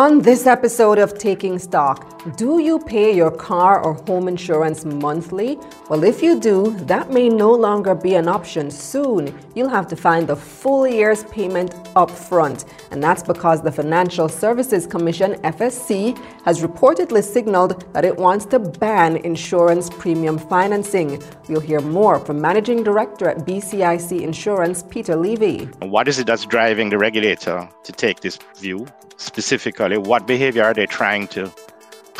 On this episode of Taking Stock, do you pay your car or home insurance monthly? Well, if you do, that may no longer be an option soon. You'll have to find the full year's payment up front. And that's because the Financial Services Commission, FSC, has reportedly signaled that it wants to ban insurance premium financing. We'll hear more from Managing Director at BCIC Insurance, Peter Levy. What is it that's driving the regulator to take this view? specifically what behavior are they trying to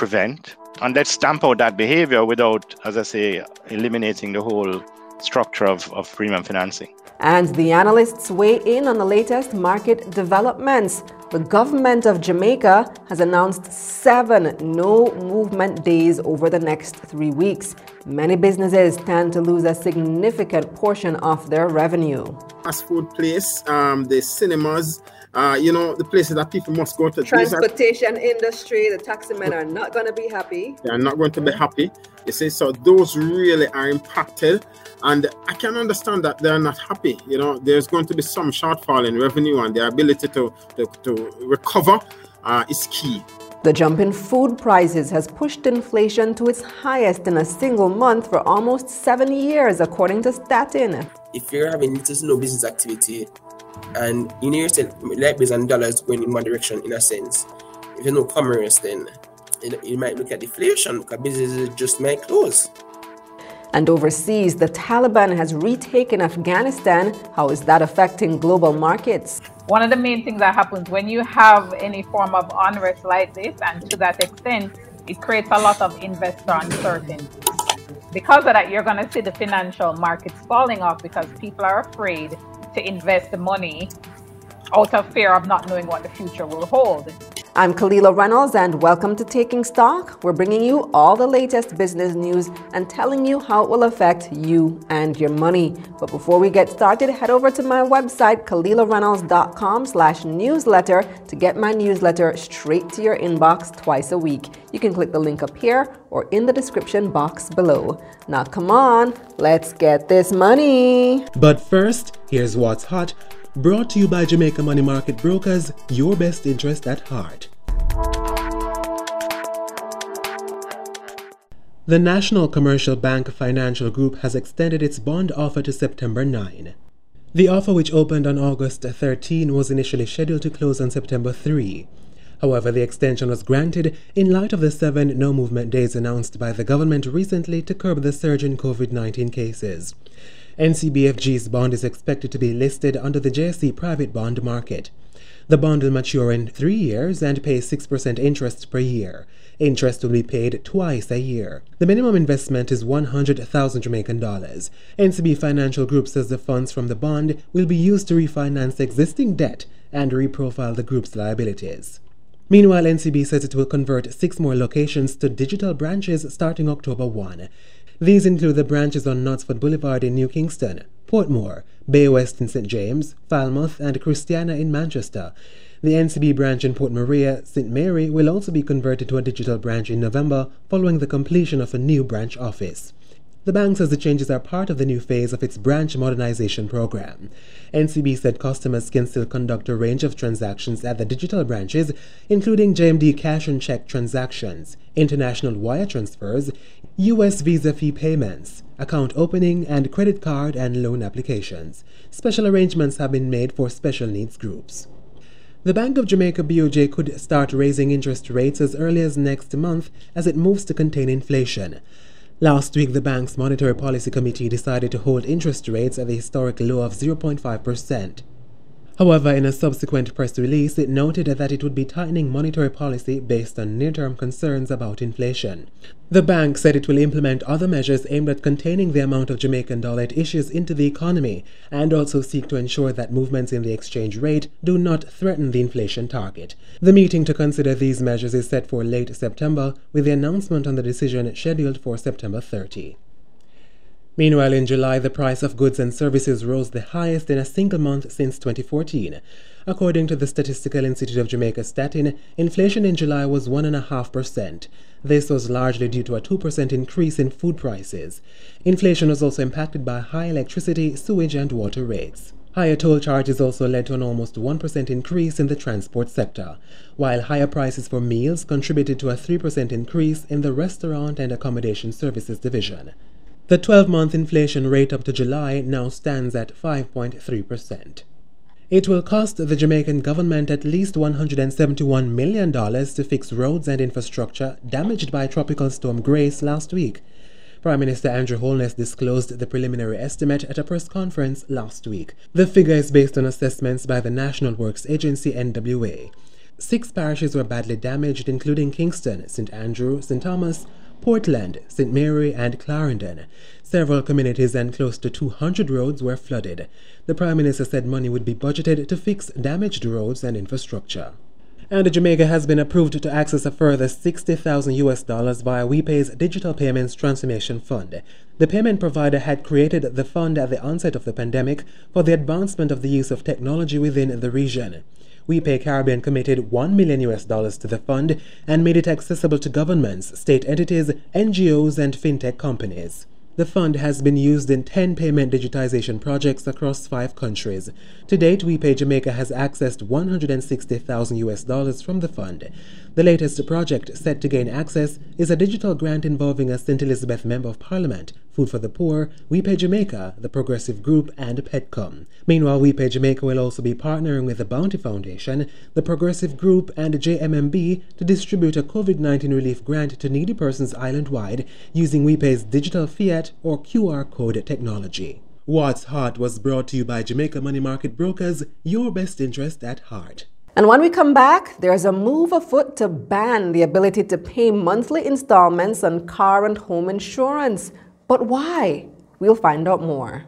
prevent and let's stamp out that behavior without as i say eliminating the whole structure of, of premium financing and the analysts weigh in on the latest market developments the government of Jamaica has announced seven no movement days over the next three weeks. Many businesses stand to lose a significant portion of their revenue. Fast food place, um, the cinemas, uh, you know, the places that people must go to. Transportation are, industry, the taxi men are not going to be happy. They are not going to be happy. You see, so those really are impacted. And I can understand that they're not happy. You know, there's going to be some shortfall in revenue and their ability to, to, to recover uh, is key. The jump in food prices has pushed inflation to its highest in a single month for almost seven years, according to Statin. If you're having little to no business activity, and you know yourself, like bills and dollars going in one direction in a sense. If you know commerce, then you might look at deflation because businesses just might close. And overseas, the Taliban has retaken Afghanistan. How is that affecting global markets? One of the main things that happens when you have any form of unrest like this, and to that extent, it creates a lot of investor uncertainty. Because of that, you're going to see the financial markets falling off because people are afraid to invest the money out of fear of not knowing what the future will hold. I'm Kalila Reynolds, and welcome to Taking Stock. We're bringing you all the latest business news and telling you how it will affect you and your money. But before we get started, head over to my website, KalilaReynolds.com slash newsletter to get my newsletter straight to your inbox twice a week. You can click the link up here or in the description box below. Now, come on, let's get this money. But first, here's what's hot Brought to you by Jamaica Money Market Brokers, your best interest at heart. The National Commercial Bank Financial Group has extended its bond offer to September 9. The offer, which opened on August 13, was initially scheduled to close on September 3. However, the extension was granted in light of the seven no movement days announced by the government recently to curb the surge in COVID 19 cases. NCBFG's bond is expected to be listed under the JSE private bond market. The bond will mature in three years and pay 6% interest per year. Interest will be paid twice a year. The minimum investment is 100,000 Jamaican dollars. NCB Financial Group says the funds from the bond will be used to refinance existing debt and reprofile the group's liabilities. Meanwhile, NCB says it will convert six more locations to digital branches starting October 1. These include the branches on Knutsford Boulevard in New Kingston, Portmore, Bay West in St. James, Falmouth, and Christiana in Manchester. The NCB branch in Port Maria, St. Mary, will also be converted to a digital branch in November following the completion of a new branch office. The bank says the changes are part of the new phase of its branch modernization program. NCB said customers can still conduct a range of transactions at the digital branches, including JMD cash and check transactions, international wire transfers, U.S. visa fee payments, account opening, and credit card and loan applications. Special arrangements have been made for special needs groups. The Bank of Jamaica BOJ could start raising interest rates as early as next month as it moves to contain inflation. Last week, the bank's Monetary Policy Committee decided to hold interest rates at the historic low of 0.5%. However, in a subsequent press release, it noted that it would be tightening monetary policy based on near term concerns about inflation. The bank said it will implement other measures aimed at containing the amount of Jamaican dollar it issues into the economy and also seek to ensure that movements in the exchange rate do not threaten the inflation target. The meeting to consider these measures is set for late September, with the announcement on the decision scheduled for September 30. Meanwhile, in July, the price of goods and services rose the highest in a single month since 2014. According to the Statistical Institute of Jamaica Statin, inflation in July was 1.5%. This was largely due to a 2% increase in food prices. Inflation was also impacted by high electricity, sewage, and water rates. Higher toll charges also led to an almost 1% increase in the transport sector, while higher prices for meals contributed to a 3% increase in the restaurant and accommodation services division. The 12 month inflation rate up to July now stands at 5.3%. It will cost the Jamaican government at least $171 million to fix roads and infrastructure damaged by Tropical Storm Grace last week. Prime Minister Andrew Holness disclosed the preliminary estimate at a press conference last week. The figure is based on assessments by the National Works Agency NWA. Six parishes were badly damaged, including Kingston, St. Andrew, St. Thomas, Portland, St. Mary, and Clarendon. Several communities and close to 200 roads were flooded. The Prime Minister said money would be budgeted to fix damaged roads and infrastructure. And Jamaica has been approved to access a further 60,000 US dollars via WiPay's Digital Payments Transformation Fund. The payment provider had created the fund at the onset of the pandemic for the advancement of the use of technology within the region. WiPay Caribbean committed 1 million US dollars to the fund and made it accessible to governments, state entities, NGOs, and fintech companies. The fund has been used in 10 payment digitization projects across five countries. To date, WiPay Jamaica has accessed 160,000 US dollars from the fund. The latest project set to gain access is a digital grant involving a St. Elizabeth Member of Parliament, Food for the Poor, WiPay Jamaica, the Progressive Group, and Petcom. Meanwhile, WiPay Jamaica will also be partnering with the Bounty Foundation, the Progressive Group, and JMMB to distribute a COVID 19 relief grant to needy persons island wide using WiPay's digital fiat or QR code technology. What's Hot was brought to you by Jamaica Money Market Brokers, your best interest at heart. And when we come back, there's a move afoot to ban the ability to pay monthly installments on car and home insurance. But why? We'll find out more.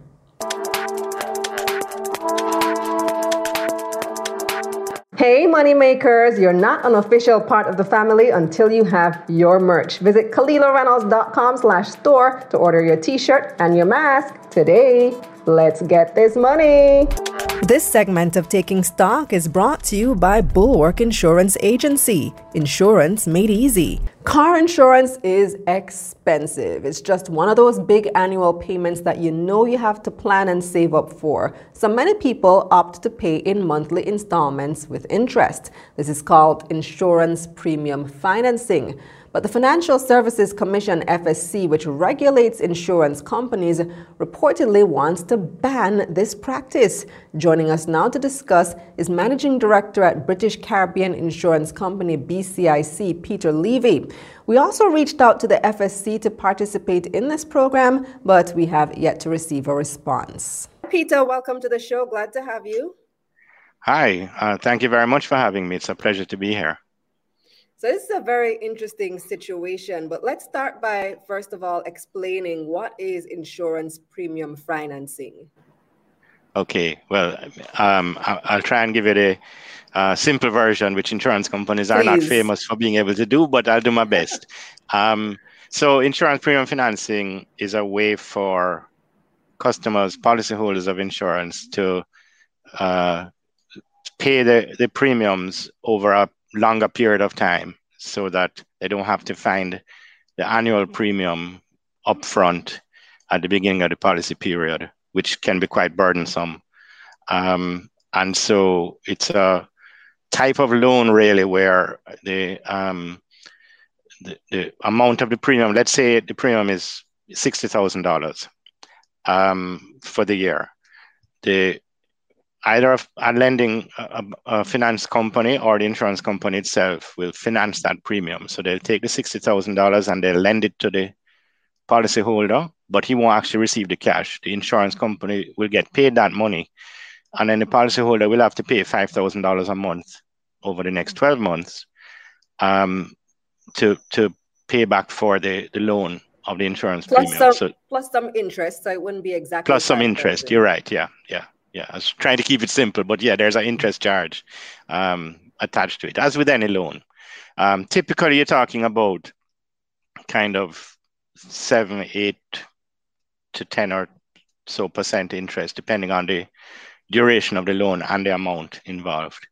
Hey moneymakers, you're not an official part of the family until you have your merch. Visit KalilaReynolds.com slash store to order your t-shirt and your mask today. Let's get this money. This segment of Taking Stock is brought to you by Bulwark Insurance Agency. Insurance made easy. Car insurance is expensive. It's just one of those big annual payments that you know you have to plan and save up for. So many people opt to pay in monthly installments with interest. This is called insurance premium financing. But the Financial Services Commission, FSC, which regulates insurance companies, reportedly wants to ban this practice. Joining us now to discuss is Managing Director at British Caribbean Insurance Company, BCIC, Peter Levy. We also reached out to the FSC to participate in this program, but we have yet to receive a response. Peter, welcome to the show. Glad to have you. Hi, uh, thank you very much for having me. It's a pleasure to be here. So this is a very interesting situation, but let's start by first of all explaining what is insurance premium financing. Okay, well, um, I'll try and give it a uh, simple version, which insurance companies Please. are not famous for being able to do, but I'll do my best. um, so, insurance premium financing is a way for customers, policyholders of insurance to uh, pay the, the premiums over a longer period of time so that they don't have to find the annual premium upfront at the beginning of the policy period, which can be quite burdensome. Um, and so it's a type of loan really where the, um, the, the amount of the premium, let's say the premium is $60,000 um, for the year. The either a lending a, a, finance company or the insurance company itself will finance that premium. So they'll take the sixty thousand dollars and they'll lend it to the policyholder, but he won't actually receive the cash. The insurance company will get paid that money, and then the policyholder will have to pay five thousand dollars a month over the next twelve months um, to to pay back for the, the loan of the insurance plus premium. Some, so, plus some interest, so it wouldn't be exactly plus some interest. You're right. Yeah, yeah yeah, I was trying to keep it simple, but yeah, there's an interest charge um, attached to it, as with any loan. Um, typically, you're talking about kind of seven, eight to 10 or so percent interest, depending on the duration of the loan and the amount involved.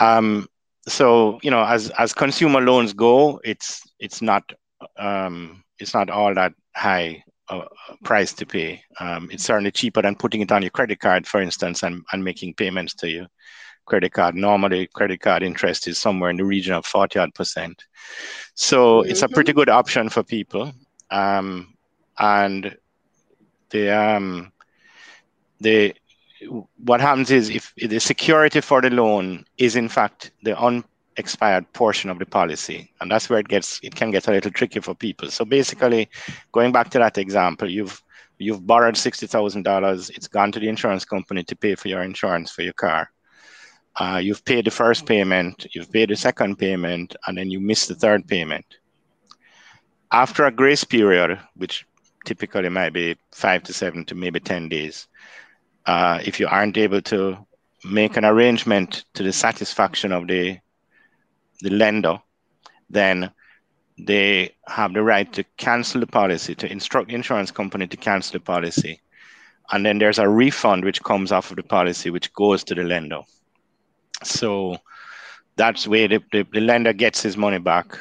Um, so, you know, as, as consumer loans go, it's, it's not, um, it's not all that high a price to pay. Um, it's certainly cheaper than putting it on your credit card, for instance, and, and making payments to your credit card. Normally, credit card interest is somewhere in the region of 40 odd percent. So mm-hmm. it's a pretty good option for people. Um, and the um, the what happens is if the security for the loan is in fact the unexpired portion of the policy, and that's where it gets it can get a little tricky for people. So basically, going back to that example, you've you've borrowed sixty thousand dollars. It's gone to the insurance company to pay for your insurance for your car. Uh, you've paid the first payment, you've paid the second payment, and then you miss the third payment. After a grace period, which typically might be five to seven to maybe 10 days, uh, if you aren't able to make an arrangement to the satisfaction of the, the lender, then they have the right to cancel the policy, to instruct the insurance company to cancel the policy. And then there's a refund which comes off of the policy, which goes to the lender. So that's where the, the, the lender gets his money back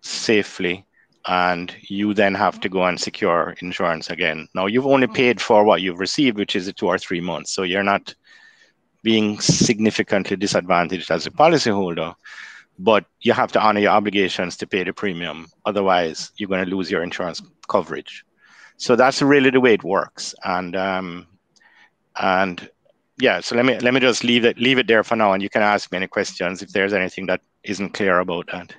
safely and you then have to go and secure insurance again. Now you've only paid for what you've received, which is two or three months. So you're not being significantly disadvantaged as a policyholder, but you have to honor your obligations to pay the premium. Otherwise, you're going to lose your insurance coverage. So that's really the way it works. And um, and yeah, so let me let me just leave it leave it there for now, and you can ask me any questions if there's anything that isn't clear about that.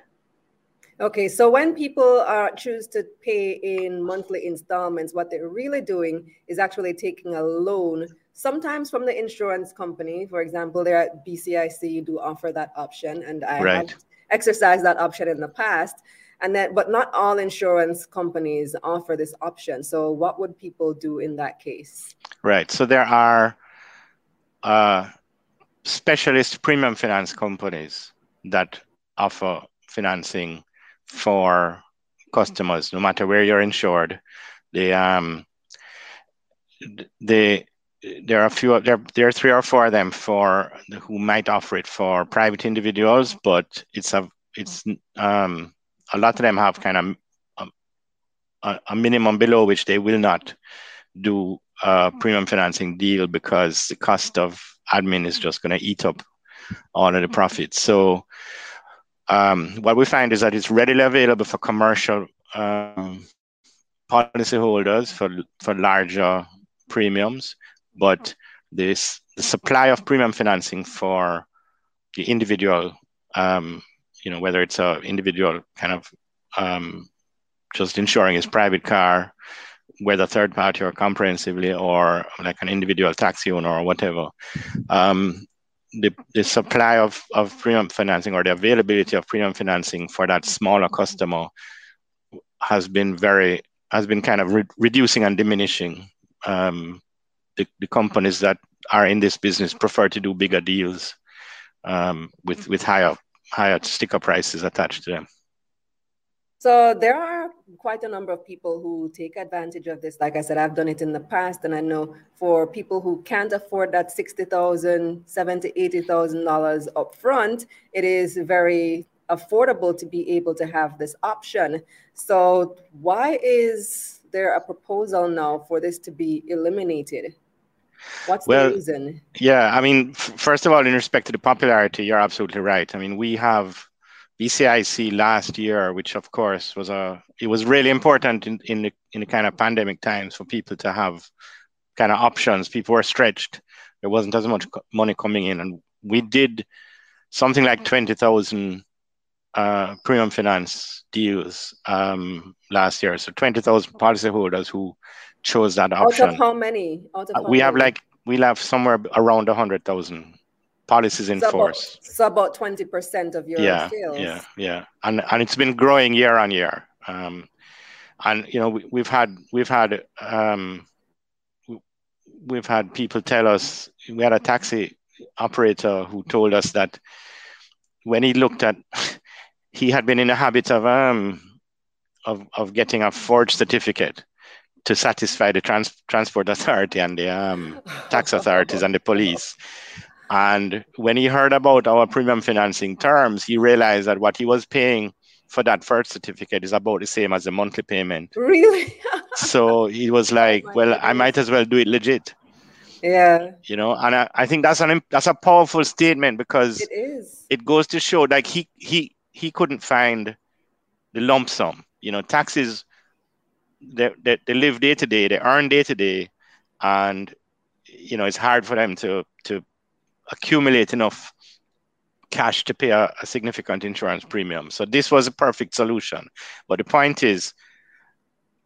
Okay, so when people uh, choose to pay in monthly installments, what they're really doing is actually taking a loan, sometimes from the insurance company. For example, there at BCIC do offer that option, and I right. have exercised that option in the past. And then, but not all insurance companies offer this option. So, what would people do in that case? Right. So there are uh, specialist premium finance companies that offer financing for customers, no matter where you're insured. They um they there are a few there there are three or four of them for who might offer it for private individuals, but it's a it's um a lot of them have kind of a, a minimum below which they will not do a premium financing deal because the cost of admin is just going to eat up all of the profits. So um, what we find is that it's readily available for commercial um, policyholders for for larger premiums, but this the supply of premium financing for the individual, um, you know, whether it's a individual kind of um, just insuring his private car, whether third party or comprehensively, or like an individual taxi owner or whatever, um, the, the supply of, of premium financing or the availability of premium financing for that smaller customer has been very has been kind of re- reducing and diminishing. Um, the, the companies that are in this business prefer to do bigger deals um, with with higher higher sticker prices attached to them. So there are quite a number of people who take advantage of this. Like I said, I've done it in the past, and I know for people who can't afford that sixty thousand, seventy, eighty thousand dollars up front, it is very affordable to be able to have this option. So why is there a proposal now for this to be eliminated? What's well, the reason? Yeah, I mean, f- first of all, in respect to the popularity, you're absolutely right. I mean, we have BCIC last year, which of course was a it was really important in, in the in the kind of pandemic times for people to have kind of options. People were stretched. There wasn't as much money coming in, and we did something like twenty thousand uh, premium finance deals um, last year. So twenty thousand policyholders who chose that option. Out of how many? Out of uh, we have like we have somewhere around a hundred thousand policies in so force. About, so about 20% of your yeah, sales. Yeah, yeah. And and it's been growing year on year. Um, and you know, we, have had we've had um, we've had people tell us we had a taxi operator who told us that when he looked at he had been in the habit of um of, of getting a forged certificate to satisfy the trans- transport authority and the um, tax authorities and the police and when he heard about our premium financing terms, he realized that what he was paying for that first certificate is about the same as the monthly payment. Really? so he was like, oh "Well, goodness. I might as well do it legit." Yeah. You know, and I, I think that's an that's a powerful statement because it is. It goes to show like he he he couldn't find the lump sum. You know, taxes they, they, they live day to day, they earn day to day, and you know it's hard for them to to accumulate enough cash to pay a, a, significant insurance premium. So this was a perfect solution. But the point is,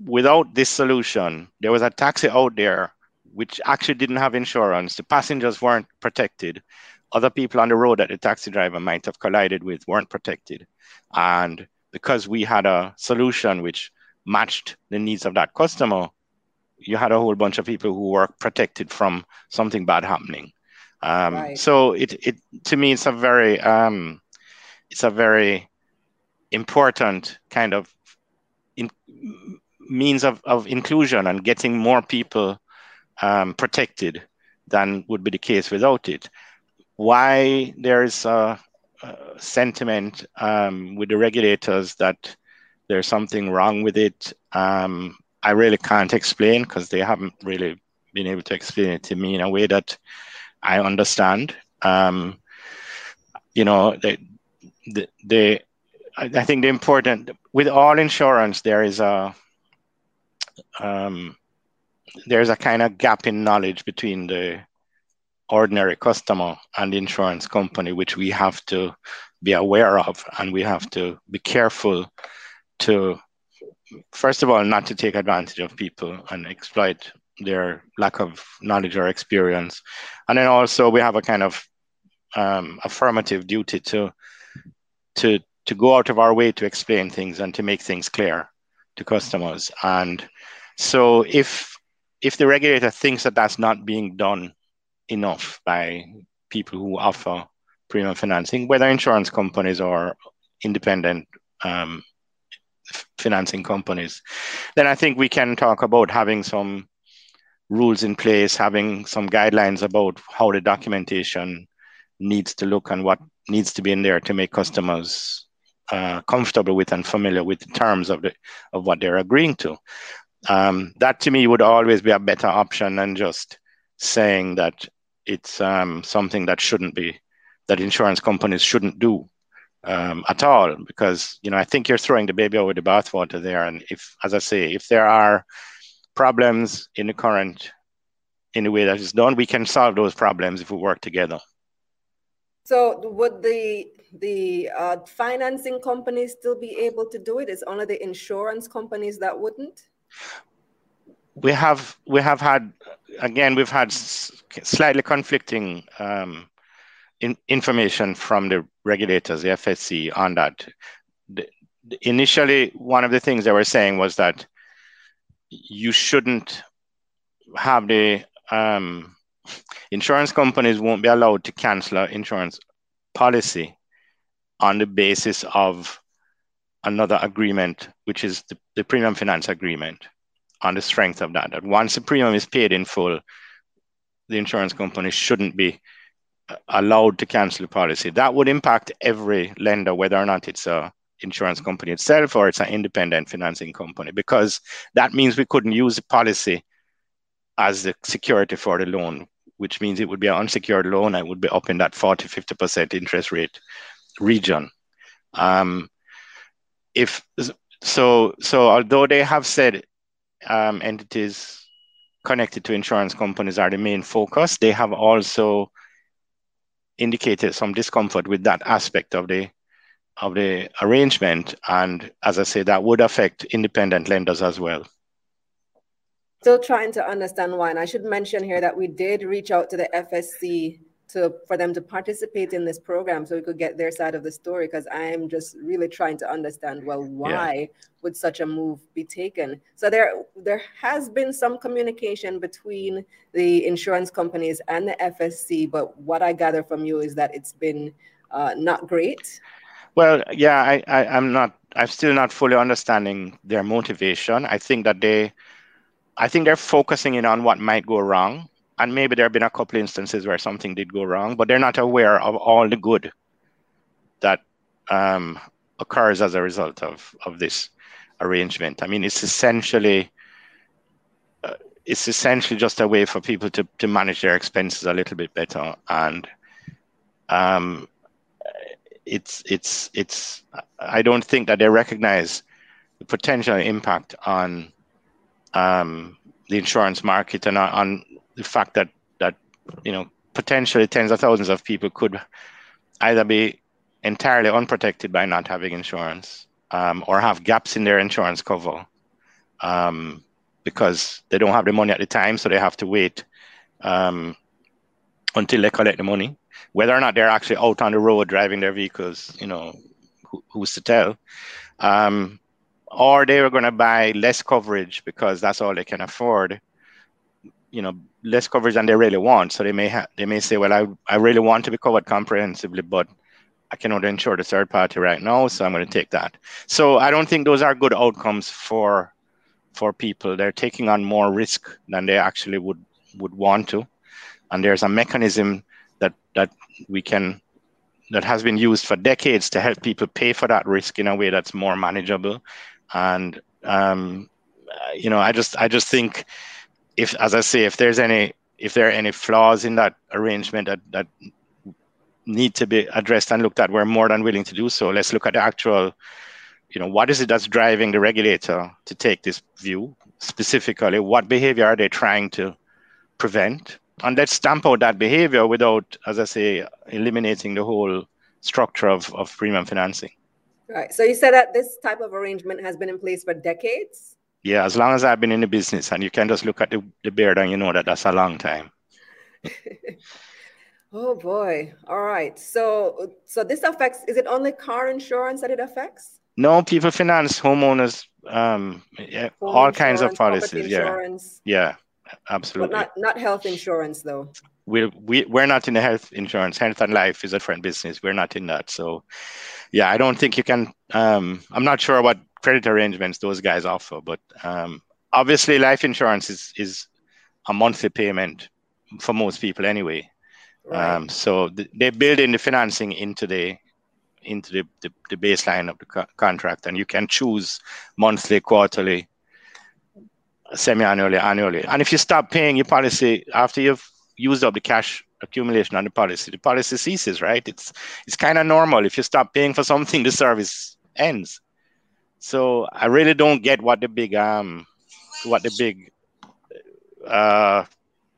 without this solution, there was a taxi out there which actually didn't have insurance. The passengers weren't protected. Other people on the road that the taxi driver might have collided with weren't protected. And because we had a solution which matched the needs of that customer, you had a whole bunch of people who were protected from something bad happening. Um, right. So it, it to me it's a very um, it's a very important kind of in, means of, of inclusion and getting more people um, protected than would be the case without it. Why there is a, a sentiment um, with the regulators that there's something wrong with it. Um, I really can't explain because they haven't really been able to explain it to me in a way that I understand. Um, you know, they, they, they, I think the important with all insurance there is a um, there's a kind of gap in knowledge between the ordinary customer and the insurance company, which we have to be aware of, and we have to be careful to first of all not to take advantage of people and exploit their lack of knowledge or experience. And then also we have a kind of um, affirmative duty to to to go out of our way to explain things and to make things clear to customers. And so if if the regulator thinks that that's not being done enough by people who offer premium financing whether insurance companies or independent um, financing companies, then I think we can talk about having some rules in place, having some guidelines about how the documentation needs to look and what needs to be in there to make customers uh, comfortable with and familiar with the terms of the of what they're agreeing to. Um, that to me would always be a better option than just saying that it's um, something that shouldn't be that insurance companies shouldn't do um, at all because you know I think you're throwing the baby out with the bathwater there. And if, as I say, if there are problems in the current in the way that is done, we can solve those problems if we work together. So would the the uh, financing companies still be able to do it? It's only the insurance companies that wouldn't. We have we have had again we've had slightly conflicting um, in, information from the regulators, the FSC, on that. The, initially, one of the things they were saying was that you shouldn't have the um, insurance companies won't be allowed to cancel an insurance policy on the basis of another agreement, which is the, the premium finance agreement, on the strength of that. That once the premium is paid in full, the insurance company shouldn't be allowed to cancel the policy. That would impact every lender, whether or not it's a insurance company itself or it's an independent financing company, because that means we couldn't use the policy as the security for the loan, which means it would be an unsecured loan and would be up in that 40, 50% interest rate region. Um, if so, so although they have said um, entities connected to insurance companies are the main focus, they have also indicated some discomfort with that aspect of the of the arrangement. And as I say, that would affect independent lenders as well. Still trying to understand why. And I should mention here that we did reach out to the FSC to for them to participate in this program so we could get their side of the story because I'm just really trying to understand well why yeah. would such a move be taken? So there there has been some communication between the insurance companies and the FSC but what I gather from you is that it's been uh, not great. Well yeah I, I I'm not I'm still not fully understanding their motivation. I think that they I think they're focusing in on what might go wrong and maybe there have been a couple instances where something did go wrong, but they're not aware of all the good that um, occurs as a result of, of this arrangement. I mean, it's essentially it's essentially just a way for people to, to manage their expenses a little bit better. And um, it's it's it's I don't think that they recognize the potential impact on um, the insurance market and on the fact that that you know potentially tens of thousands of people could either be entirely unprotected by not having insurance um, or have gaps in their insurance cover um, because they don't have the money at the time, so they have to wait um, until they collect the money. Whether or not they're actually out on the road driving their vehicles, you know, who, who's to tell? Um, or they were going to buy less coverage because that's all they can afford. You know, less coverage than they really want. So they may have, they may say, well, I, I really want to be covered comprehensively, but I cannot insure the third party right now, so I'm going to take that. So I don't think those are good outcomes for for people. They're taking on more risk than they actually would would want to, and there's a mechanism that that we can that has been used for decades to help people pay for that risk in a way that's more manageable, and um, you know, I just I just think if, as I say, if there's any if there are any flaws in that arrangement that that need to be addressed and looked at, we're more than willing to do so. Let's look at the actual, you know, what is it that's driving the regulator to take this view specifically? What behavior are they trying to prevent? And let's stamp out that behavior without, as I say, eliminating the whole structure of, of premium financing. Right. So you said that this type of arrangement has been in place for decades? Yeah, as long as I've been in the business, and you can just look at the, the beard and you know that that's a long time. oh boy. All right. So so this affects is it only car insurance that it affects? No, people finance homeowners, um, yeah, Home all kinds of policies. Yeah. Yeah, absolutely. But not, not health insurance though. We're, we, we're not in the health insurance. Health and life is a different business. We're not in that. So, yeah, I don't think you can. Um, I'm not sure what credit arrangements those guys offer. But um, obviously, life insurance is is a monthly payment for most people anyway. Right. Um, so th- they build in the financing into the into the, the, the baseline of the co- contract, and you can choose monthly, quarterly, semi-annually, annually. And if you stop paying your policy after you've used up the cash accumulation on the policy, the policy ceases, right? It's it's kind of normal. If you stop paying for something, the service ends. So I really don't get what the big um what the big uh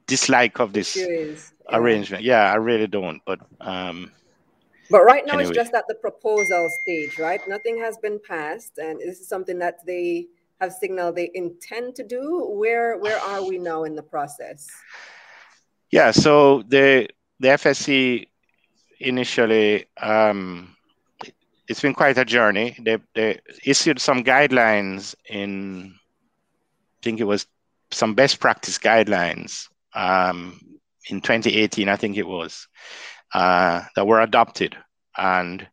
dislike of this yeah. arrangement. Yeah, I really don't. But um but right now anyway. it's just at the proposal stage, right? Nothing has been passed, and this is something that they have signaled they intend to do. Where where are we now in the process? Yeah, so the the FSC initially um, it's been quite a journey. They, they issued some guidelines in, I think it was some best practice guidelines um, in 2018, I think it was, uh, that were adopted. And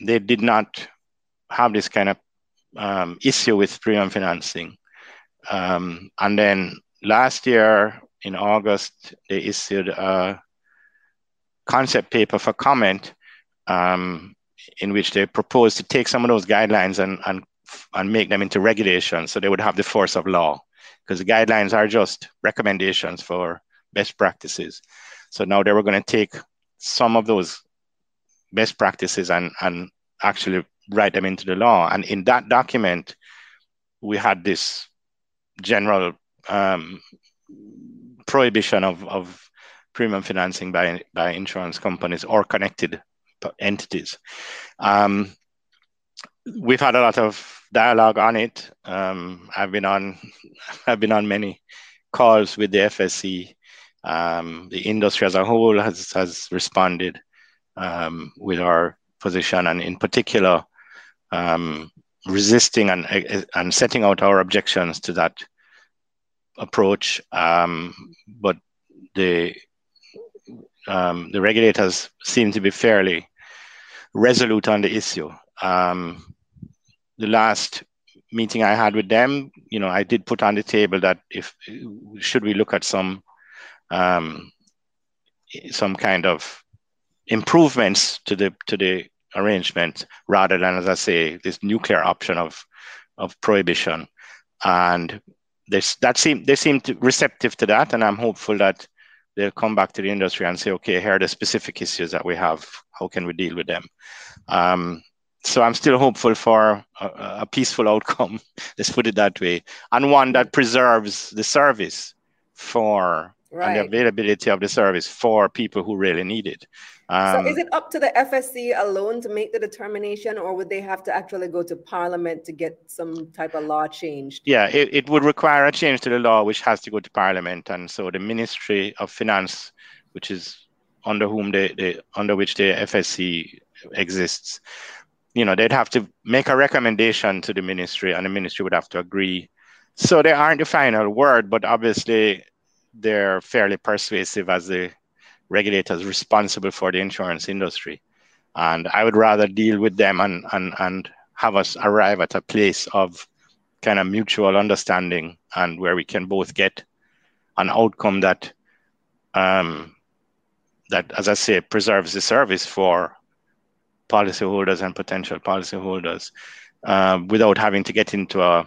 they did not have this kind of um, issue with premium financing. Um, and then last year in August, they issued a concept paper for comment um, in which they proposed to take some of those guidelines and, and, and make them into regulations so they would have the force of law because the guidelines are just recommendations for best practices. So now they were going to take some of those best practices and, and actually write them into the law. And in that document, we had this general um, prohibition of, of premium financing by, by insurance companies or connected entities. Um, we've had a lot of dialogue on it. Um, I've been on, I've been on many calls with the FSC. Um, the industry as a whole has has responded um, with our position, and in particular, um, resisting and and setting out our objections to that approach. Um, but the um, the regulators seem to be fairly resolute on the issue. Um, the last meeting I had with them, you know, I did put on the table that if should we look at some um, some kind of improvements to the to the arrangement rather than, as I say, this nuclear option of of prohibition. And they that seem they seem receptive to that, and I'm hopeful that they'll come back to the industry and say, okay, here are the specific issues that we have. How can we deal with them? Um, so I'm still hopeful for a, a, peaceful outcome. Let's put it that way, and one that preserves the service for right. and the availability of the service for people who really need it. Um, so is it up to the FSC alone to make the determination, or would they have to actually go to Parliament to get some type of law changed? Yeah, it, it would require a change to the law, which has to go to Parliament, and so the Ministry of Finance, which is under whom the, the under which the FSC exists, you know, they'd have to make a recommendation to the ministry, and the ministry would have to agree. So they aren't the final word, but obviously they're fairly persuasive as the regulators responsible for the insurance industry. And I would rather deal with them and, and, and have us arrive at a place of kind of mutual understanding and where we can both get an outcome that um, that, as I say, preserves the service for policyholders and potential policyholders uh, without having to get into a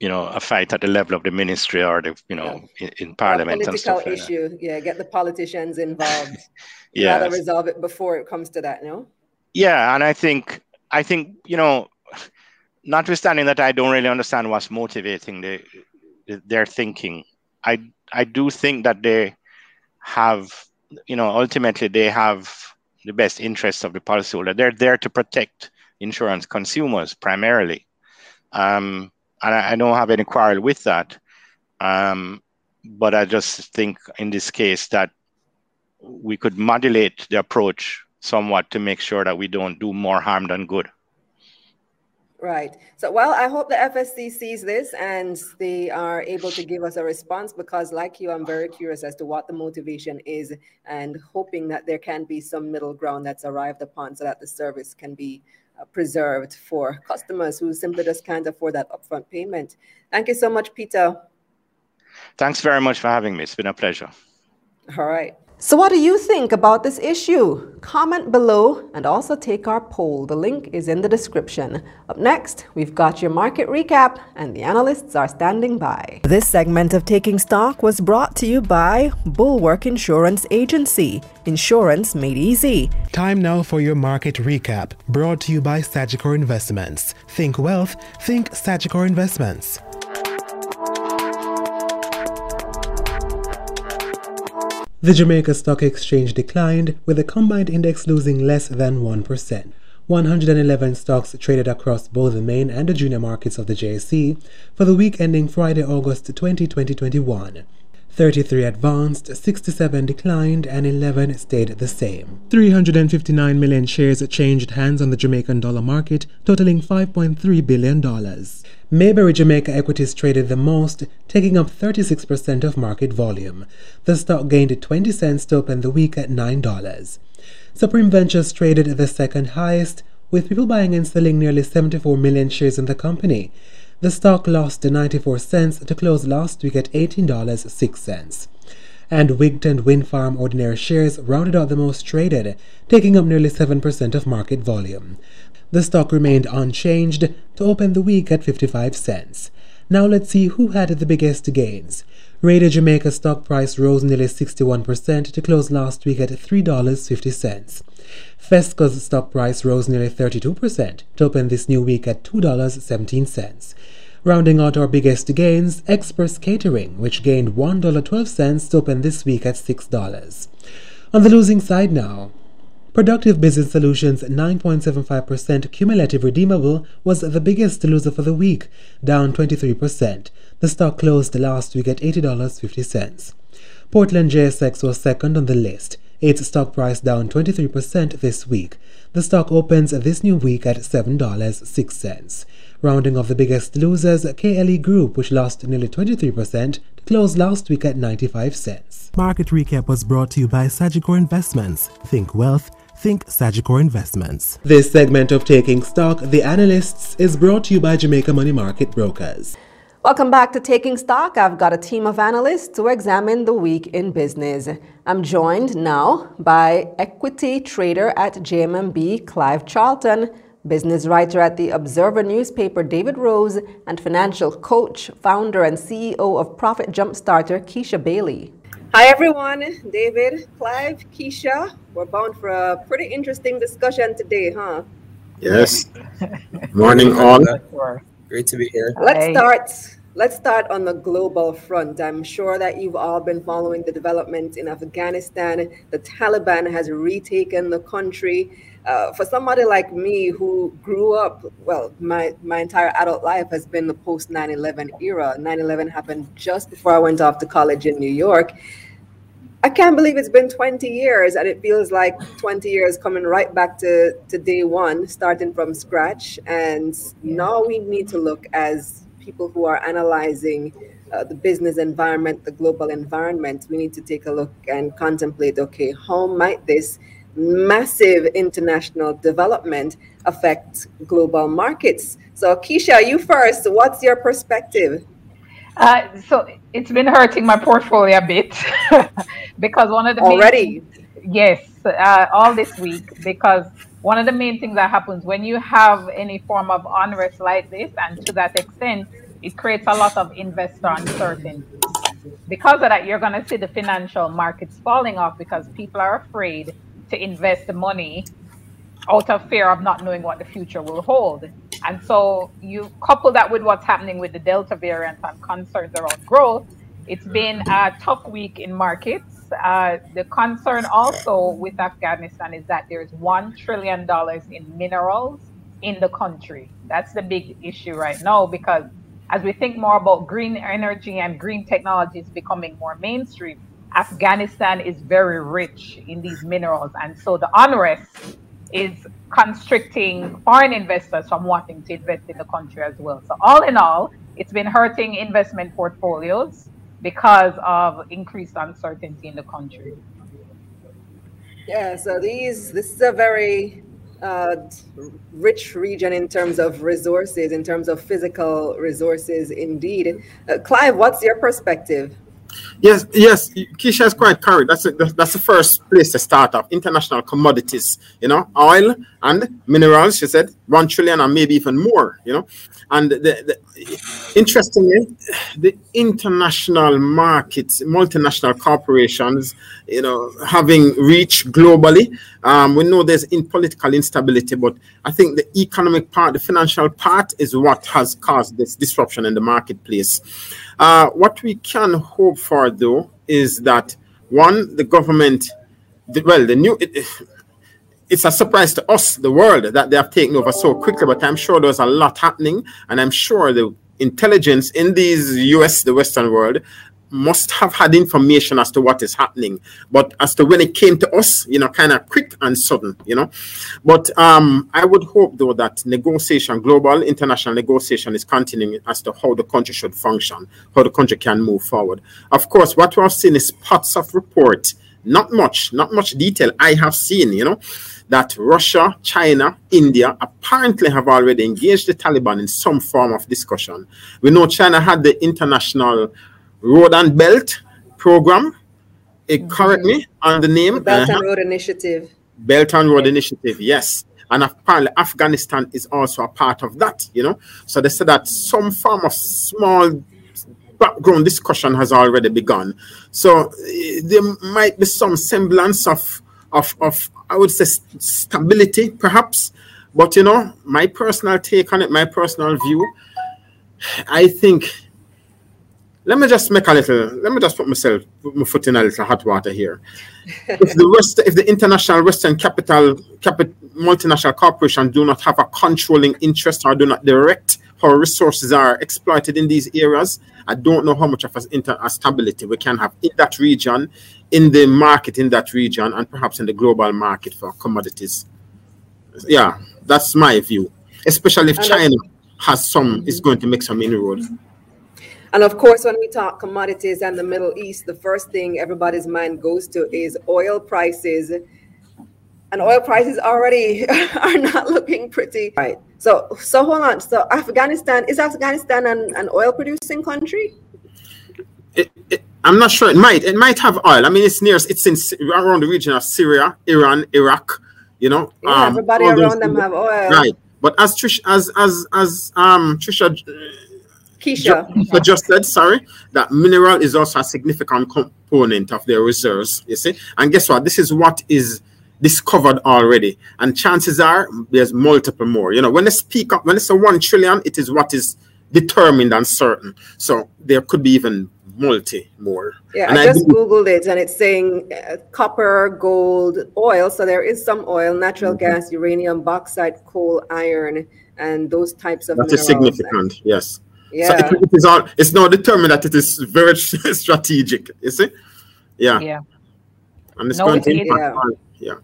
you know a fight at the level of the ministry or the you know yeah. in, in, parliament a political and stuff issue. Like yeah get the politicians involved. Yeah rather resolve it before it comes to that no? Yeah and i think i think you know notwithstanding that i don't really understand what's motivating the, the their thinking. I i do think that they have you know ultimately they have the best interests of the policyholder. They're there to protect insurance consumers primarily. Um, and I, I, don't have any quarrel with that. Um, but I just think in this case that we could modulate the approach somewhat to make sure that we don't do more harm than good. Right. So, well, I hope the FSC sees this and they are able to give us a response because, like you, I'm very curious as to what the motivation is and hoping that there can be some middle ground that's arrived upon so that the service can be uh, preserved for customers who simply just can't afford that upfront payment. Thank you so much, Peter. Thanks very much for having me. It's been a pleasure. All right. So, what do you think about this issue? Comment below and also take our poll. The link is in the description. Up next, we've got your market recap, and the analysts are standing by. This segment of Taking Stock was brought to you by Bulwark Insurance Agency. Insurance made easy. Time now for your market recap, brought to you by Sagicor Investments. Think wealth, think Sagicor Investments. The Jamaica Stock Exchange declined, with the combined index losing less than 1%. 111 stocks traded across both the main and the junior markets of the JSE for the week ending Friday, August 20, 2021. 33 advanced, 67 declined, and 11 stayed the same. 359 million shares changed hands on the Jamaican dollar market, totaling $5.3 billion. Mayberry Jamaica equities traded the most, taking up 36% of market volume. The stock gained 20 cents to open the week at $9. Supreme Ventures traded the second highest, with people buying and selling nearly 74 million shares in the company. The stock lost 94 cents to close last week at $18.06. And Wigton Wind Farm ordinary shares rounded out the most traded, taking up nearly 7% of market volume. The stock remained unchanged to open the week at 55 cents. Now let's see who had the biggest gains. Radio Jamaica stock price rose nearly 61% to close last week at $3.50. Fesco's stock price rose nearly 32% to open this new week at $2.17. Rounding out our biggest gains, Express Catering, which gained $1.12 to open this week at $6. On the losing side now, Productive Business Solutions 9.75% cumulative redeemable was the biggest loser for the week, down 23%. The stock closed last week at $80.50. Portland JSX was second on the list, its stock price down 23% this week. The stock opens this new week at $7.06. Rounding off the biggest losers, KLE Group, which lost nearly 23%, closed last week at 95 cents. Market recap was brought to you by Sagicor Investments. Think wealth Think Sagicor Investments. This segment of Taking Stock, The Analysts, is brought to you by Jamaica Money Market Brokers. Welcome back to Taking Stock. I've got a team of analysts to examine the week in business. I'm joined now by equity trader at JMMB, Clive Charlton. Business writer at the Observer newspaper, David Rose, and financial coach, founder, and CEO of Profit Jumpstarter, Keisha Bailey. Hi, everyone. David, Clive, Keisha. We're bound for a pretty interesting discussion today, huh? Yes. Morning, all. Great to be here. Let's start. Let's start on the global front. I'm sure that you've all been following the development in Afghanistan. The Taliban has retaken the country. Uh, for somebody like me who grew up, well, my, my entire adult life has been the post 9 11 era. 9 11 happened just before I went off to college in New York. I can't believe it's been 20 years and it feels like 20 years coming right back to, to day one, starting from scratch. And now we need to look as people who are analyzing uh, the business environment, the global environment, we need to take a look and contemplate okay, how might this massive international development affect global markets? So, Keisha, you first. What's your perspective? Uh, so it's been hurting my portfolio a bit because one of the already main, yes uh, all this week because one of the main things that happens when you have any form of unrest like this and to that extent it creates a lot of investor uncertainty because of that you're going to see the financial markets falling off because people are afraid to invest the money out of fear of not knowing what the future will hold. And so you couple that with what's happening with the Delta variant and concerns around growth, it's been a tough week in markets. Uh, the concern also with Afghanistan is that there's $1 trillion in minerals in the country. That's the big issue right now because as we think more about green energy and green technologies becoming more mainstream, Afghanistan is very rich in these minerals. And so the unrest is constricting foreign investors from wanting to invest in the country as well. So, all in all, it's been hurting investment portfolios because of increased uncertainty in the country. Yeah, so these this is a very uh, rich region in terms of resources, in terms of physical resources, indeed. Uh, Clive, what's your perspective? Yes, yes, Keisha is quite correct. That's a, that's the first place to start off. International commodities, you know, oil and minerals. She said one trillion and maybe even more. You know, and the, the, interestingly, the international markets, multinational corporations, you know, having reached globally. Um, we know there's in political instability, but I think the economic part, the financial part, is what has caused this disruption in the marketplace. Uh, what we can hope for, though, is that one, the government, the, well, the new, it, it's a surprise to us, the world, that they have taken over so quickly, but I'm sure there's a lot happening, and I'm sure the intelligence in these US, the Western world, must have had information as to what is happening. But as to when it came to us, you know, kind of quick and sudden, you know. But um, I would hope, though, that negotiation, global international negotiation, is continuing as to how the country should function, how the country can move forward. Of course, what we have seen is parts of report, not much, not much detail. I have seen, you know, that Russia, China, India apparently have already engaged the Taliban in some form of discussion. We know China had the international Road and Belt program. It mm-hmm. correct me on the name. The Belt and uh-huh. Road Initiative. Belt and Road Initiative, yes. And apparently Afghanistan is also a part of that, you know. So they said that some form of small background discussion has already begun. So eh, there might be some semblance of of, of I would say stability, perhaps. But you know, my personal take on it, my personal view, I think let me just make a little let me just put myself put my foot in a little hot water here if the west if the international western capital capital multinational corporation do not have a controlling interest or do not direct how resources are exploited in these areas. I don't know how much of inter- a stability we can have in that region in the market in that region and perhaps in the global market for commodities. Yeah that's my view especially if china has some is going to make some inroads and of course, when we talk commodities and the Middle East, the first thing everybody's mind goes to is oil prices. And oil prices already are not looking pretty. Right. So so hold on. So Afghanistan is Afghanistan an, an oil producing country? It, it, I'm not sure. It might. It might have oil. I mean, it's near. It's in around the region of Syria, Iran, Iraq. You know. Yeah, um, everybody around them have oil. Right. But as Trish, as as as um Trisha Keisha. suggested, sorry, that mineral is also a significant component of their reserves. You see, and guess what? This is what is discovered already, and chances are there's multiple more. You know, when they speak up, when it's a one trillion, it is what is determined and certain. So there could be even multi more. Yeah, And I I just believe- googled it, and it's saying uh, copper, gold, oil. So there is some oil, natural Mm-hmm. gas, uranium, bauxite, coal, iron, and those types of That is minerals. significant. Yes. So Yeah. it, it is all. It's now determined that it is very strategic. You see. Yeah. Yeah. And it's No, going to it- impact Yeah. All- Yeah.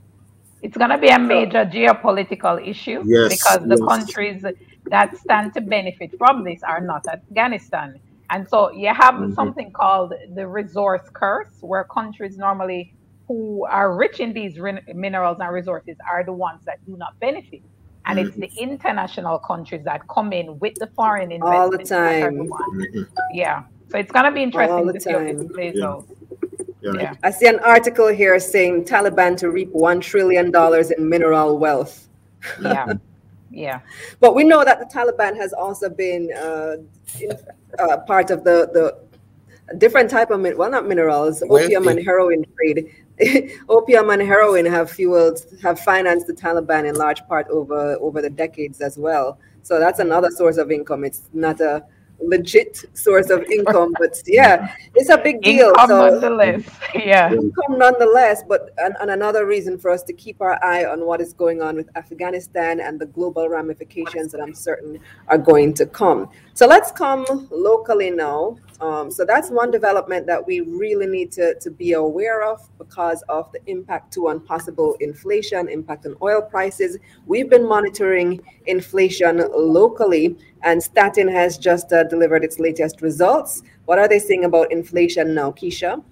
It's going to be a major geopolitical issue Yes, because the yes. countries that stand to benefit from this are not Afghanistan. And so you have Mhm. something called the resource curse, where countries normally who are rich in these rin- minerals and resources are the ones that do not benefit. And it's the international countries that come in with the foreign investment. All the investments. that are the time. ones. Mhm. Yeah. So it's going to be interesting the to see how this plays Yeah. out. Yeah. Yeah. I see an article here saying Taliban to reap one trillion dollars in mineral wealth. Yeah. Yeah. But we know that the Taliban has also been uh, in, uh, part of the the different type of min- well, not minerals, opium and heroin trade. opium and heroin have fueled, have financed the Taliban in large part over over the decades as well. So that's another source of income. It's not a legit source of income, but yeah, it's a big deal. Income So nonetheless. Yeah. income nonetheless, but and, and another reason for us to keep our eye on what is going on with Afghanistan and the global ramifications that I'm certain are going to come. So let's come locally now. Um, so that's one development that we really need to, to be aware of because of the impact to on possible inflation, impact on oil prices. We've been monitoring inflation locally, and Statin has just uh, delivered its latest results. What are they saying about inflation now, Keisha?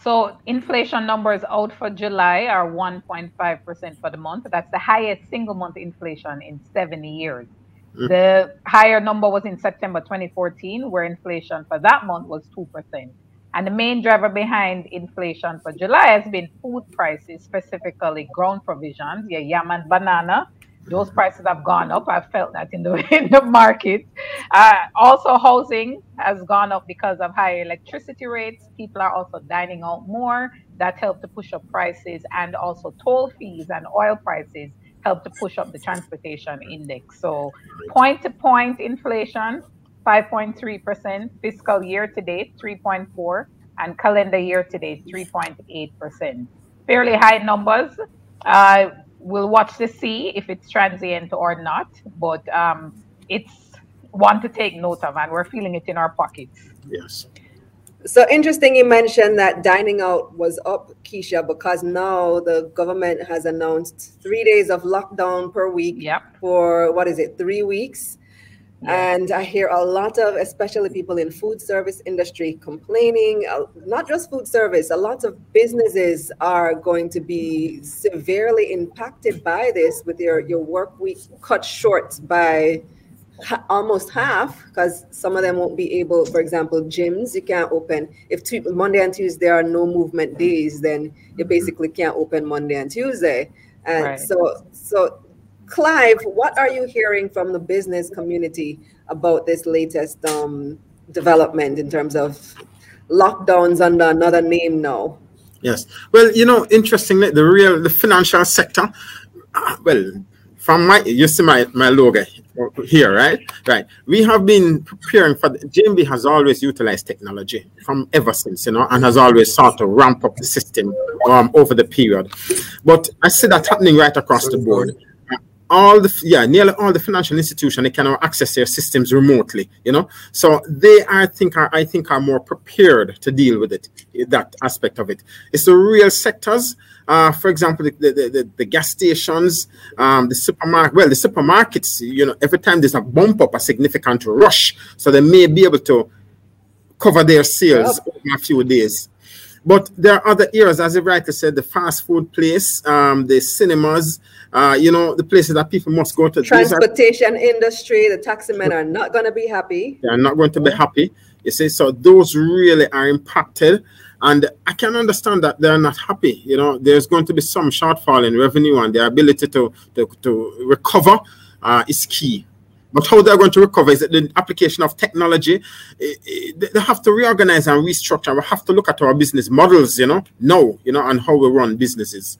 So inflation numbers out for July are 1.5% for the month. That's the highest single month inflation in seven years. The higher number was in September 2014, where inflation for that month was 2%. And the main driver behind inflation for July has been food prices, specifically ground provisions, yeah, yam and banana. Those prices have gone up. I felt that in the in the market. Uh, also, housing has gone up because of higher electricity rates. People are also dining out more. That helped to push up prices, and also toll fees and oil prices help to push up the transportation index. So, point to point inflation, 5.3%, fiscal year to date, 3.4, and calendar year to date, 3.8%. Fairly high numbers. Uh, we'll watch to see if it's transient or not, but um, it's one to take note of, and we're feeling it in our pockets. Yes. So interesting you mentioned that dining out was up, Keisha, because now the government has announced three days of lockdown per week Yep. for what is it, three weeks? Yeah. And I hear a lot of, especially people in food service industry, complaining. uh, Not just food service, a lot of businesses are going to be severely impacted by this, with your your work week cut short by almost half, because some of them won't be able. For example, gyms you can't open if tu- Monday and Tuesday are no movement days, then you basically can't open Monday and Tuesday. And Right. so so Clive, what are you hearing from the business community about this latest um, development in terms of lockdowns under another name now? Yes. Well, you know, interestingly, the real the financial sector. uh, Well, from my you see my my logo here, right? Right. We have been preparing for the JMMB has always utilized technology from ever since, you know, and has always sought to ramp up the system um over the period. But I see that happening right across the board. all the yeah nearly all the financial institutions they can now access their systems remotely you know so they i think are i think are more prepared to deal with it that aspect of it it's the real sectors uh, for example the, the, the, the gas stations um, the supermarket well the supermarkets you know every time there's a bump up a significant rush so they may be able to cover their sales in a few days but there are other areas, as you rightly said, the fast food place, um, the cinemas, uh, you know, the places that people must go to. These are- Transportation industry, the taxi men are not going to be happy. they are not going to be happy. You see, so those really are impacted. And I can understand that they're not happy. You know, there's going to be some shortfall in revenue and their ability to to, to recover uh, is key. But how they're going to recover is the application of technology. They have to reorganize and restructure. We have to look at our business models, you know, now, you know, and how we run businesses.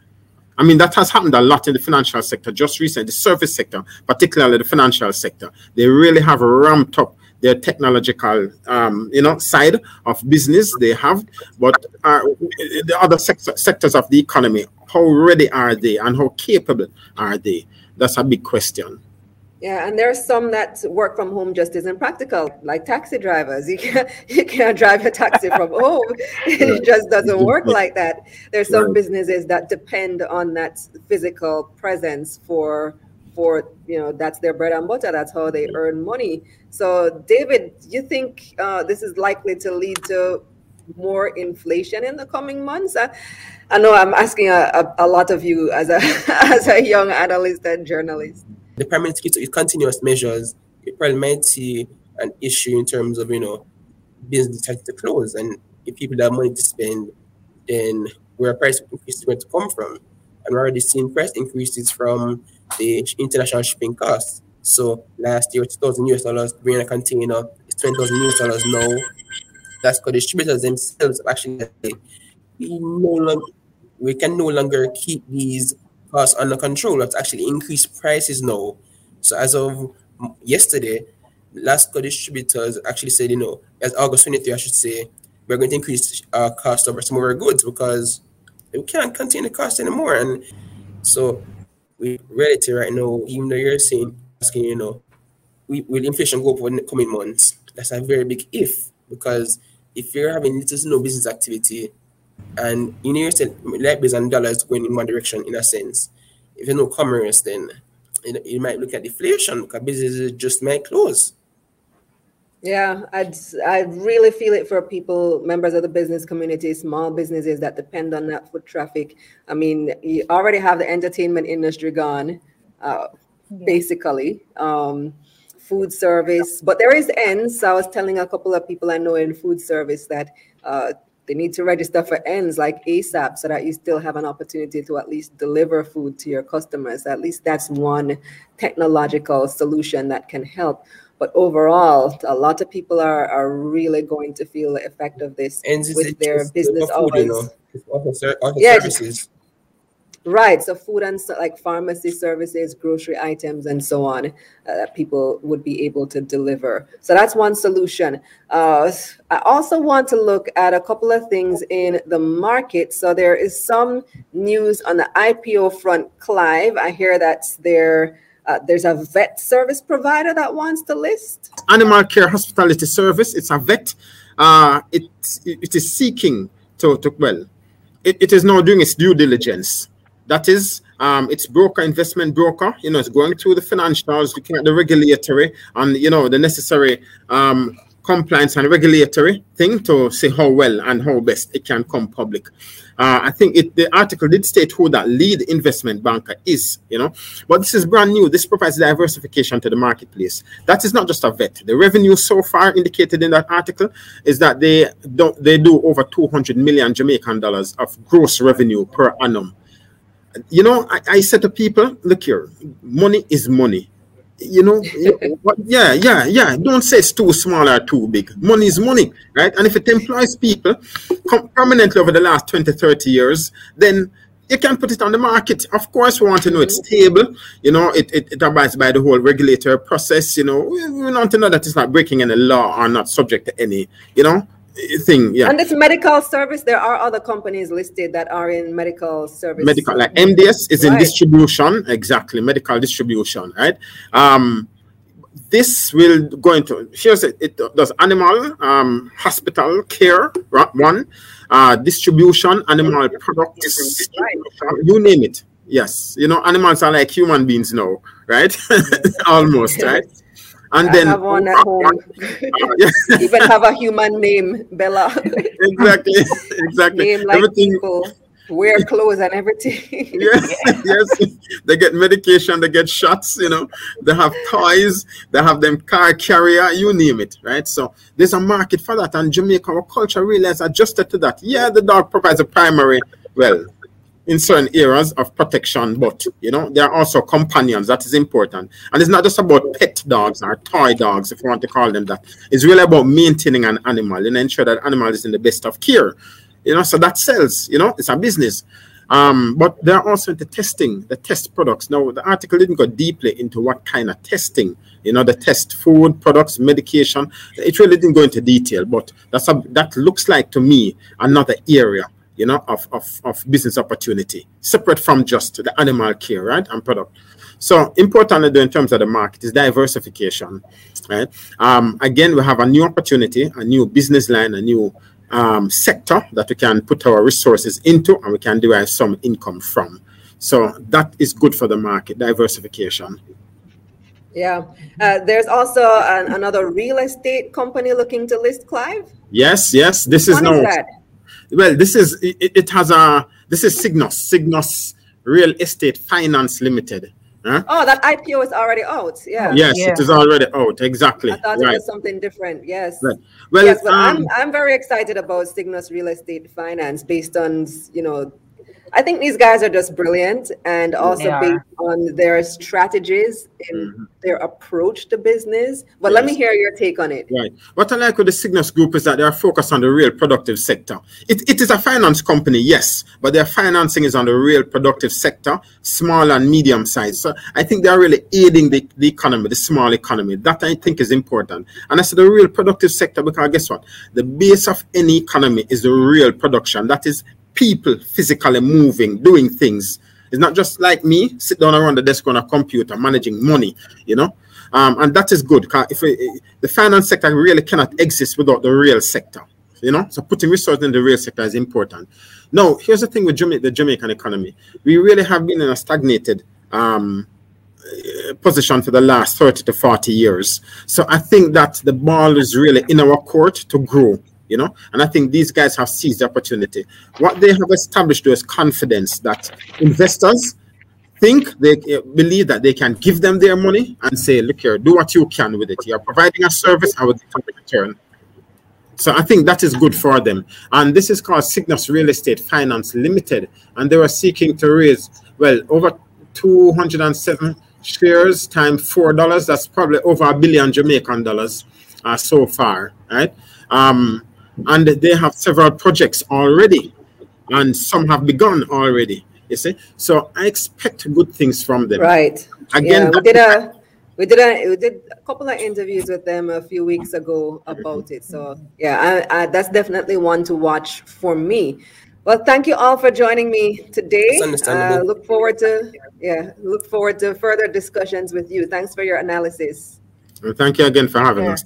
I mean, that has happened a lot in the financial sector just recently, the service sector, particularly the financial sector. They really have ramped up their technological, um, you know, side of business they have, but uh, the other sector, sectors of the economy, how ready are they and how capable are they? That's a big question. Yeah, and there's some that work from home just isn't practical, like taxi drivers. You can't you can't drive a taxi from home. It just doesn't work like that. There's some businesses that depend on that physical presence for for you know that's their bread and butter. That's how they earn money. So, David, you think uh, this is likely to lead to more inflation in the coming months? I, I know I'm asking a, a, a lot of you as a as a young analyst and journalist the primary indicator is continuous measures. You probably might see an issue in terms of, you know, business trying to close. And if people have money to spend, then where price increase is going to come from. And we're already seeing price increases from the international shipping costs. So last year, 2,000 US dollars bringing a container is 20,000 US dollars now. That's because distributors themselves actually we no longer we can no longer keep these costs under control. That's actually increased prices now. So as of yesterday, last distributors actually said, you know, as August 23, I should say, we're going to increase our cost over some of our goods because we can't contain the cost anymore. And so we reality right now, even though you're saying asking, you know, we, will inflation go up in the coming months? That's a very big if because if you're having little to no business activity, and you know, like based on dollars going in one direction in a sense. If you know commerce, then you, you might look at deflation because businesses just might close. Yeah, I'd I really feel it for people, members of the business community, small businesses that depend on that foot traffic. I mean, you already have the entertainment industry gone, uh, yeah. basically. Um, food service, but there is ends. I was telling a couple of people I know in food service that uh, they need to register for ends like ASAP so that you still have an opportunity to at least deliver food to your customers. At least that's one technological solution that can help. But overall, a lot of people are, are really going to feel the effect of this with their business hours. You know, yeah, services. Right. So food and so, like pharmacy services, grocery items, and so on uh, that people would be able to deliver. So that's one solution. Uh, I also want to look at a couple of things in the market. So there is some news on the IPO front. Clive, I hear that there. Uh, there's a vet service provider that wants to list animal care hospitality service it's a vet uh, it, it is seeking to, to well it, it is now doing its due diligence that is, um, it's broker, investment broker. You know, it's going through the financials, looking at the regulatory and you know the necessary um, compliance and regulatory thing to see how well and how best it can come public. Uh, I think it, the article did state who that lead investment banker is, you know, but this is brand new. This provides diversification to the marketplace. That is not just a vet. The revenue so far indicated in that article is that they don't they do over 200 million Jamaican dollars of gross revenue per annum you know, I, I said to people, look here, money is money. You know, yeah, yeah, yeah. Don't say it's too small or too big. Money is money, right? And if it employs people permanently over the last 20, 30 years, then you can put it on the market. Of course, we want to know it's stable. You know, it, it, it abides by the whole regulatory process. You know, we, we want to know that it's not breaking any law or not subject to any, you know, thing. Yeah. And this medical service, there are other companies listed that are in medical service. Medical, like MDS is right. in distribution, exactly, medical distribution, right? Um, this will go into here's it, it does animal um, hospital care one uh, distribution animal products you name it yes you know animals are like human beings now right almost right and I then have one at home. Even have a human name, Bella. exactly, exactly. Name like everything. people. Wear clothes and everything. yes, yes. They get medication, they get shots, you know, they have toys, they have them car carrier, you name it, right? So there's a market for that. And Jamaica, our culture really has adjusted to that. Yeah, the dog provides a primary, well, in certain areas of protection, but you know, they are also companions. That is important. And it's not just about pet dogs or toy dogs, if you want to call them that. It's really about maintaining an animal and ensure that animal is in the best of care. You know, so that sells, you know, it's a business. Um, but they're also into testing, the test products. Now, the article didn't go deeply into what kind of testing, you know, the test food products, medication. It really didn't go into detail, but that's a, that looks like to me another area you know, of, of, of business opportunity, separate from just the animal care, right, and product. So importantly, in terms of the market is diversification, right? Um, again, we have a new opportunity, a new business line, a new um, sector that we can put our resources into, and we can derive some income from. So that is good for the market diversification. Yeah. Uh, there's also an, another real estate company looking to list Clive. Yes, yes. This is now. Well, this is it, it, has a this is Sygnus Sygnus Real Estate Finance Limited. Huh? Oh, that IPO is already out. Yeah. Yes, yeah. it is already out. Exactly. I thought right. it was something different. Yes. Right. Well, yes, but um, I'm I'm very excited about Sygnus Real Estate Finance based on you know I think these guys are just brilliant and also based on their strategies in mm-hmm. their approach to business. But yes. let me hear your take on it. Right. What I like with the Sygnus Group is that they are focused on the real productive sector. It, it is a finance company, yes, but their financing is on the real productive sector, small and medium size. So I think they are really aiding the, the economy, the small economy. That I think is important. And I said the real productive sector because guess what? The base of any economy is the real production. That is people physically moving, doing things. It's not just like me, sit down around the desk on a computer managing money, you know. Um, and that is good if it, the finance sector really cannot exist without the real sector, you know. So putting resources in the real sector is important. Now, here's the thing with Jamaica, the Jamaican economy. We really have been in a stagnated um, position for the last 30 to 40 years. So I think that the ball is really in our court to grow you know? And i think these guys have seized the opportunity. What they have established is confidence that investors think they believe that they can give them their money and say look here do what you can with it. You're providing a service i would get a return. So i think that is good for them. And this is called Sygnus real estate finance limited. And they were seeking to raise well over 207 shares times four dollars. That's probably over a billion jamaican dollars uh, so far right? Um, and they have several projects already, and some have begun already. You see, so I expect good things from them. Right. Again, yeah, we did a we did a we did a couple of interviews with them a few weeks ago about it. So yeah, I, I, that's definitely one to watch for me. Well, thank you all for joining me today. Uh, look forward to yeah, look forward to further discussions with you. Thanks for your analysis. Well, thank you again for having yeah. us.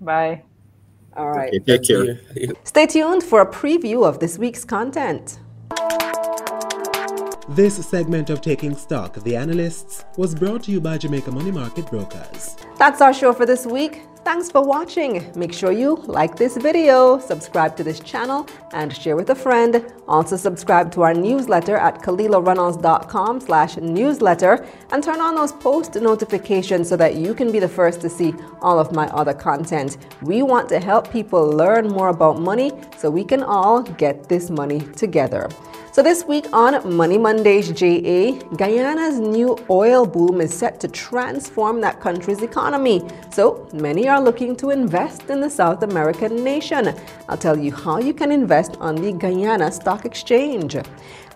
Bye. All right. Okay, take care. Stay tuned for a preview of this week's content. This segment of Taking Stock, The Analysts, was brought to you by Jamaica Money Market Brokers. That's our show for this week. Thanks for watching. Make sure you like this video, subscribe to this channel, and share with a friend. Also subscribe to our newsletter at KalilaReynolds.com slash newsletter and turn on those post notifications so that you can be the first to see all of my other content. We want to help people learn more about money so we can all get this money together. So, this week on Money Mondays JA, Guyana's new oil boom is set to transform that country's economy. So, many are looking to invest in the South American nation. I'll tell you how you can invest on the Guyana Stock Exchange.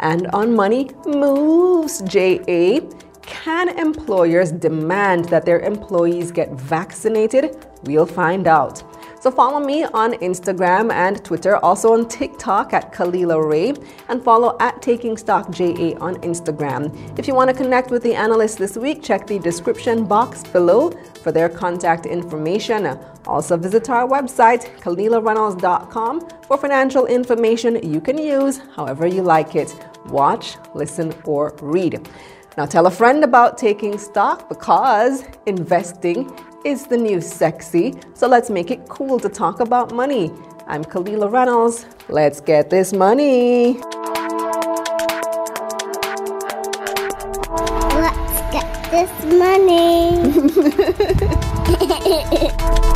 And on Money Moves JA, can employers demand that their employees get vaccinated? We'll find out. So follow me on Instagram and Twitter, also on TikTok at Kalila Ray, and follow at Taking Stock JA on Instagram. If you want to connect with the analysts this week, check the description box below for their contact information. Also visit our website, KalilaReynolds.com, for financial information you can use however you like it. Watch, listen, or read. Now tell a friend about taking stock because investing is the new sexy, so let's make it cool to talk about money. I'm Kalila Reynolds. Let's get this money. Let's get this money.